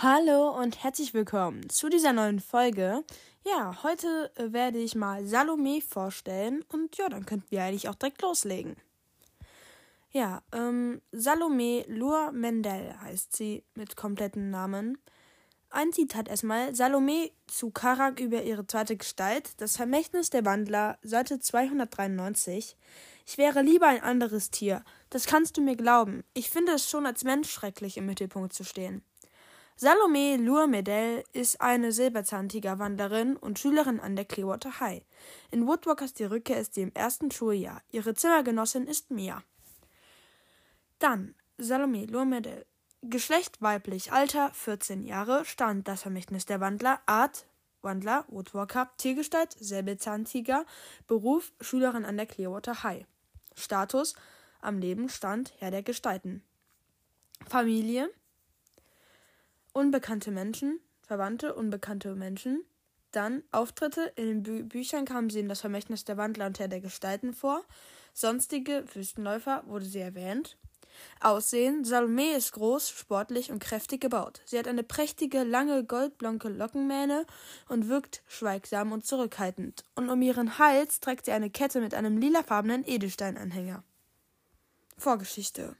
Hallo und herzlich willkommen zu dieser neuen Folge. Ja, heute äh, werde ich mal Salome vorstellen und ja, dann könnten wir eigentlich auch direkt loslegen. Ja, ähm, Salome Lur Mendel heißt sie mit kompletten Namen. Ein Zitat erstmal. Salome zu Karak über ihre zweite Gestalt. Das Vermächtnis der Wandler, Seite 293. Ich wäre lieber ein anderes Tier. Das kannst du mir glauben. Ich finde es schon als Mensch schrecklich, im Mittelpunkt zu stehen. Salome Lourmedel ist eine Silberzahntigerwanderin und Schülerin an der Clearwater High. In Woodwalkers die Rückkehr ist sie im ersten Schuljahr. Ihre Zimmergenossin ist Mia. Dann Salome Lourmedel Geschlecht weiblich, Alter 14 Jahre, Stand das Vermächtnis der Wandler, Art Wandler, Woodwalker, Tiergestalt, Säbelzahntiger, Beruf Schülerin an der Clearwater High. Status am Leben, Stand Herr der Gestalten. Familie Unbekannte Menschen, Verwandte, unbekannte Menschen. Dann Auftritte. In den Bü Büchern kamen sie in das Vermächtnis der Wandler und Herr der Gestalten vor. Sonstige Wüstenläufer wurde sie erwähnt. Aussehen. Salome ist groß, sportlich und kräftig gebaut. Sie hat eine prächtige, lange, goldblonde Lockenmähne und wirkt schweigsam und zurückhaltend. Und um ihren Hals trägt sie eine Kette mit einem lilafarbenen Edelsteinanhänger. Vorgeschichte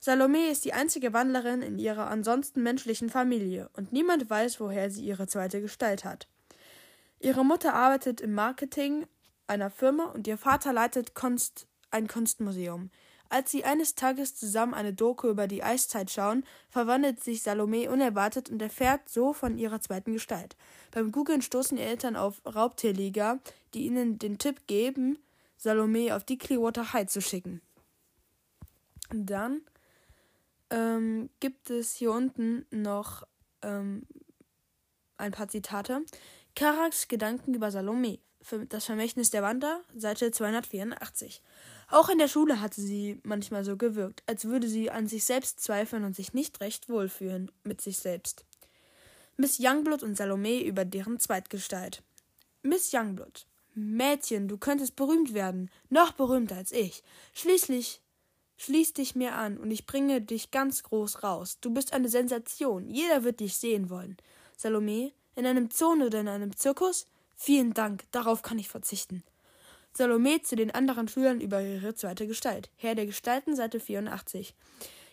Salome ist die einzige Wandlerin in ihrer ansonsten menschlichen Familie und niemand weiß, woher sie ihre zweite Gestalt hat. Ihre Mutter arbeitet im Marketing einer Firma und ihr Vater leitet Kunst, ein Kunstmuseum. Als sie eines Tages zusammen eine Doku über die Eiszeit schauen, verwandelt sich Salome unerwartet und erfährt so von ihrer zweiten Gestalt. Beim Googlen stoßen ihre Eltern auf Raubtierliga, die ihnen den Tipp geben, Salome auf die Clearwater High zu schicken. Dann ähm, gibt es hier unten noch ähm, ein paar Zitate. Karaks Gedanken über Salome. Das Vermächtnis der Wander, Seite 284. Auch in der Schule hatte sie manchmal so gewirkt, als würde sie an sich selbst zweifeln und sich nicht recht wohlfühlen mit sich selbst. Miss Youngblood und Salome über deren Zweitgestalt. Miss Youngblood. Mädchen, du könntest berühmt werden, noch berühmter als ich. Schließlich schließ dich mir an und ich bringe dich ganz groß raus. Du bist eine Sensation. Jeder wird dich sehen wollen. Salome, in einem Zoo oder in einem Zirkus? Vielen Dank, darauf kann ich verzichten. Salome zu den anderen Schülern über ihre zweite Gestalt. Herr der Gestalten, Seite 84.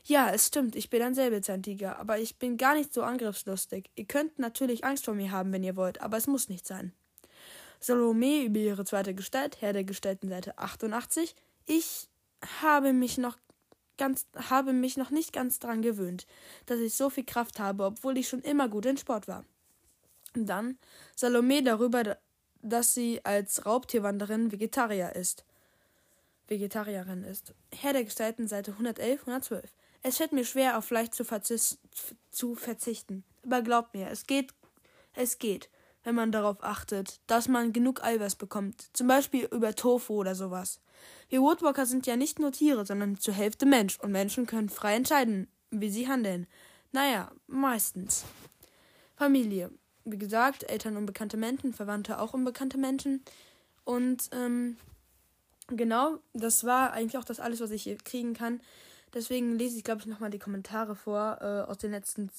Ja, es stimmt, ich bin ein Säbelzahntiger, aber ich bin gar nicht so angriffslustig. Ihr könnt natürlich Angst vor mir haben, wenn ihr wollt, aber es muss nicht sein. Salome über ihre zweite Gestalt, Herr der Gestalten, Seite 88. Ich habe mich noch ganz, habe mich noch nicht ganz daran gewöhnt, dass ich so viel Kraft habe, obwohl ich schon immer gut in Sport war. Dann Salome darüber, dass sie als Raubtierwanderin Vegetarier ist. Vegetarierin ist. Herr der Gestalten, Seite 111, 112. Es fällt mir schwer, auf Fleisch zu, zu verzichten. Aber glaubt mir, es geht, es geht, wenn man darauf achtet, dass man genug Eiweiß bekommt. Zum Beispiel über Tofu oder sowas. Wir Woodwalker sind ja nicht nur Tiere, sondern zur Hälfte Mensch und Menschen können frei entscheiden, wie sie handeln. Naja, meistens. Familie wie gesagt, Eltern unbekannte Menschen, Verwandte auch unbekannte Menschen. Und ähm, genau, das war eigentlich auch das alles, was ich hier kriegen kann. Deswegen lese ich, glaube ich, nochmal die Kommentare vor äh, aus den letzten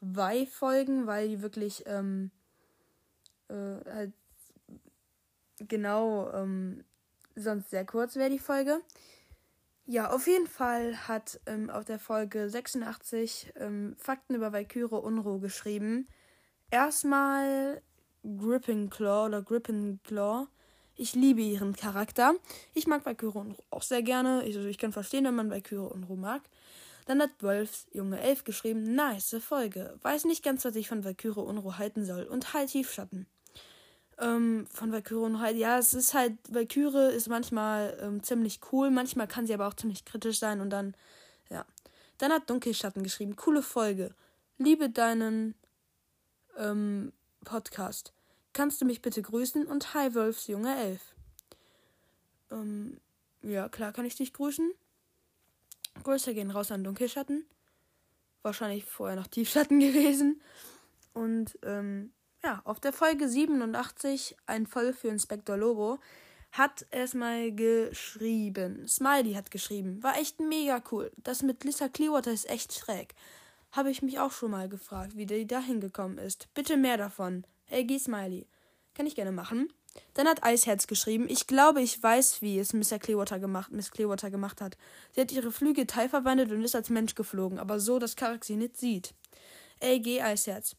zwei Folgen, weil die wirklich ähm, äh, halt genau ähm, sonst sehr kurz wäre die Folge. Ja, auf jeden Fall hat ähm, auf der Folge 86 ähm, Fakten über Valkyrie Unruh geschrieben. Erstmal Gripping Claw oder Grippin Claw. Ich liebe ihren Charakter. Ich mag Valkyrie und auch sehr gerne. Also ich kann verstehen, wenn man Valkyrie und Ruh mag. Dann hat Wolfs Junge Elf geschrieben, nice Folge. Weiß nicht ganz, was ich von Valkyrie Unruh halten soll. Und halt Tiefschatten. Ähm, von Valkyrie Unruh halt, ja, es ist halt, Valkyrie ist manchmal ähm, ziemlich cool, manchmal kann sie aber auch ziemlich kritisch sein und dann, ja. Dann hat Dunkelschatten geschrieben, coole Folge. Liebe deinen ähm, Podcast. Kannst du mich bitte grüßen? Und hi, Wolfs Junge Elf. Ähm, ja, klar kann ich dich grüßen. Grüße gehen raus an Dunkelschatten. Wahrscheinlich vorher noch Tiefschatten gewesen. Und ähm, ja, auf der Folge 87, ein Voll für Inspektor Lobo, hat erstmal geschrieben. Smiley hat geschrieben. War echt mega cool. Das mit Lisa Clearwater ist echt schräg. Habe ich mich auch schon mal gefragt, wie die da hingekommen ist. Bitte mehr davon. LG Smiley. Kann ich gerne machen. Dann hat Eisherz geschrieben, ich glaube, ich weiß, wie es Mr. Clearwater gemacht, Miss Clearwater gemacht hat. Sie hat ihre Flügel teilverwandelt und ist als Mensch geflogen, aber so, dass Karak sie nicht sieht. LG Eisherz.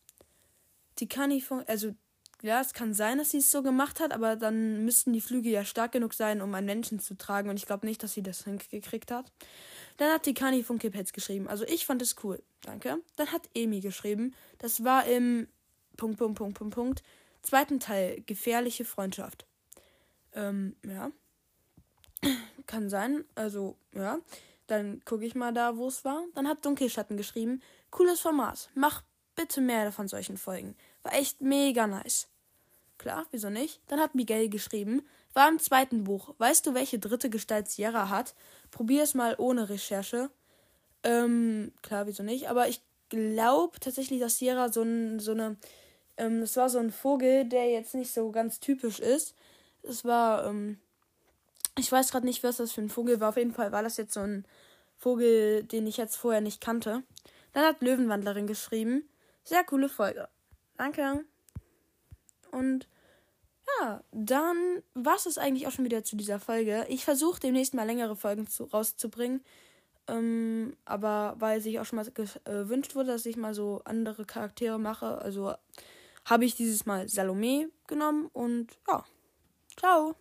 Die kann ich von, also, ja, es kann sein, dass sie es so gemacht hat, aber dann müssten die Flügel ja stark genug sein, um einen Menschen zu tragen und ich glaube nicht, dass sie das hingekriegt hat. Dann hat die Kani von Kipheads geschrieben, also ich fand es cool, danke. Dann hat Emi geschrieben, das war im Punkt, Punkt, Punkt, Punkt, Punkt, zweiten Teil, gefährliche Freundschaft. Ähm, ja. Kann sein, also, ja. Dann gucke ich mal da, wo es war. Dann hat Dunkelschatten geschrieben, cooles Format, mach bitte mehr von solchen Folgen. War echt mega nice. Klar, wieso nicht? Dann hat Miguel geschrieben, war im zweiten Buch. Weißt du, welche dritte Gestalt Sierra hat? Probier es mal ohne Recherche. Ähm, klar, wieso nicht? Aber ich glaube tatsächlich, dass Sierra so, ein, so eine. Ähm, das war so ein Vogel, der jetzt nicht so ganz typisch ist. Es war, ähm, ich weiß gerade nicht, was das für ein Vogel war. Auf jeden Fall war das jetzt so ein Vogel, den ich jetzt vorher nicht kannte. Dann hat Löwenwandlerin geschrieben. Sehr coole Folge. Danke. Und ja, dann war es eigentlich auch schon wieder zu dieser Folge. Ich versuche demnächst mal längere Folgen zu, rauszubringen. Ähm, aber weil sich auch schon mal gewünscht äh, wurde, dass ich mal so andere Charaktere mache, also habe ich dieses Mal Salome genommen und ja, ciao.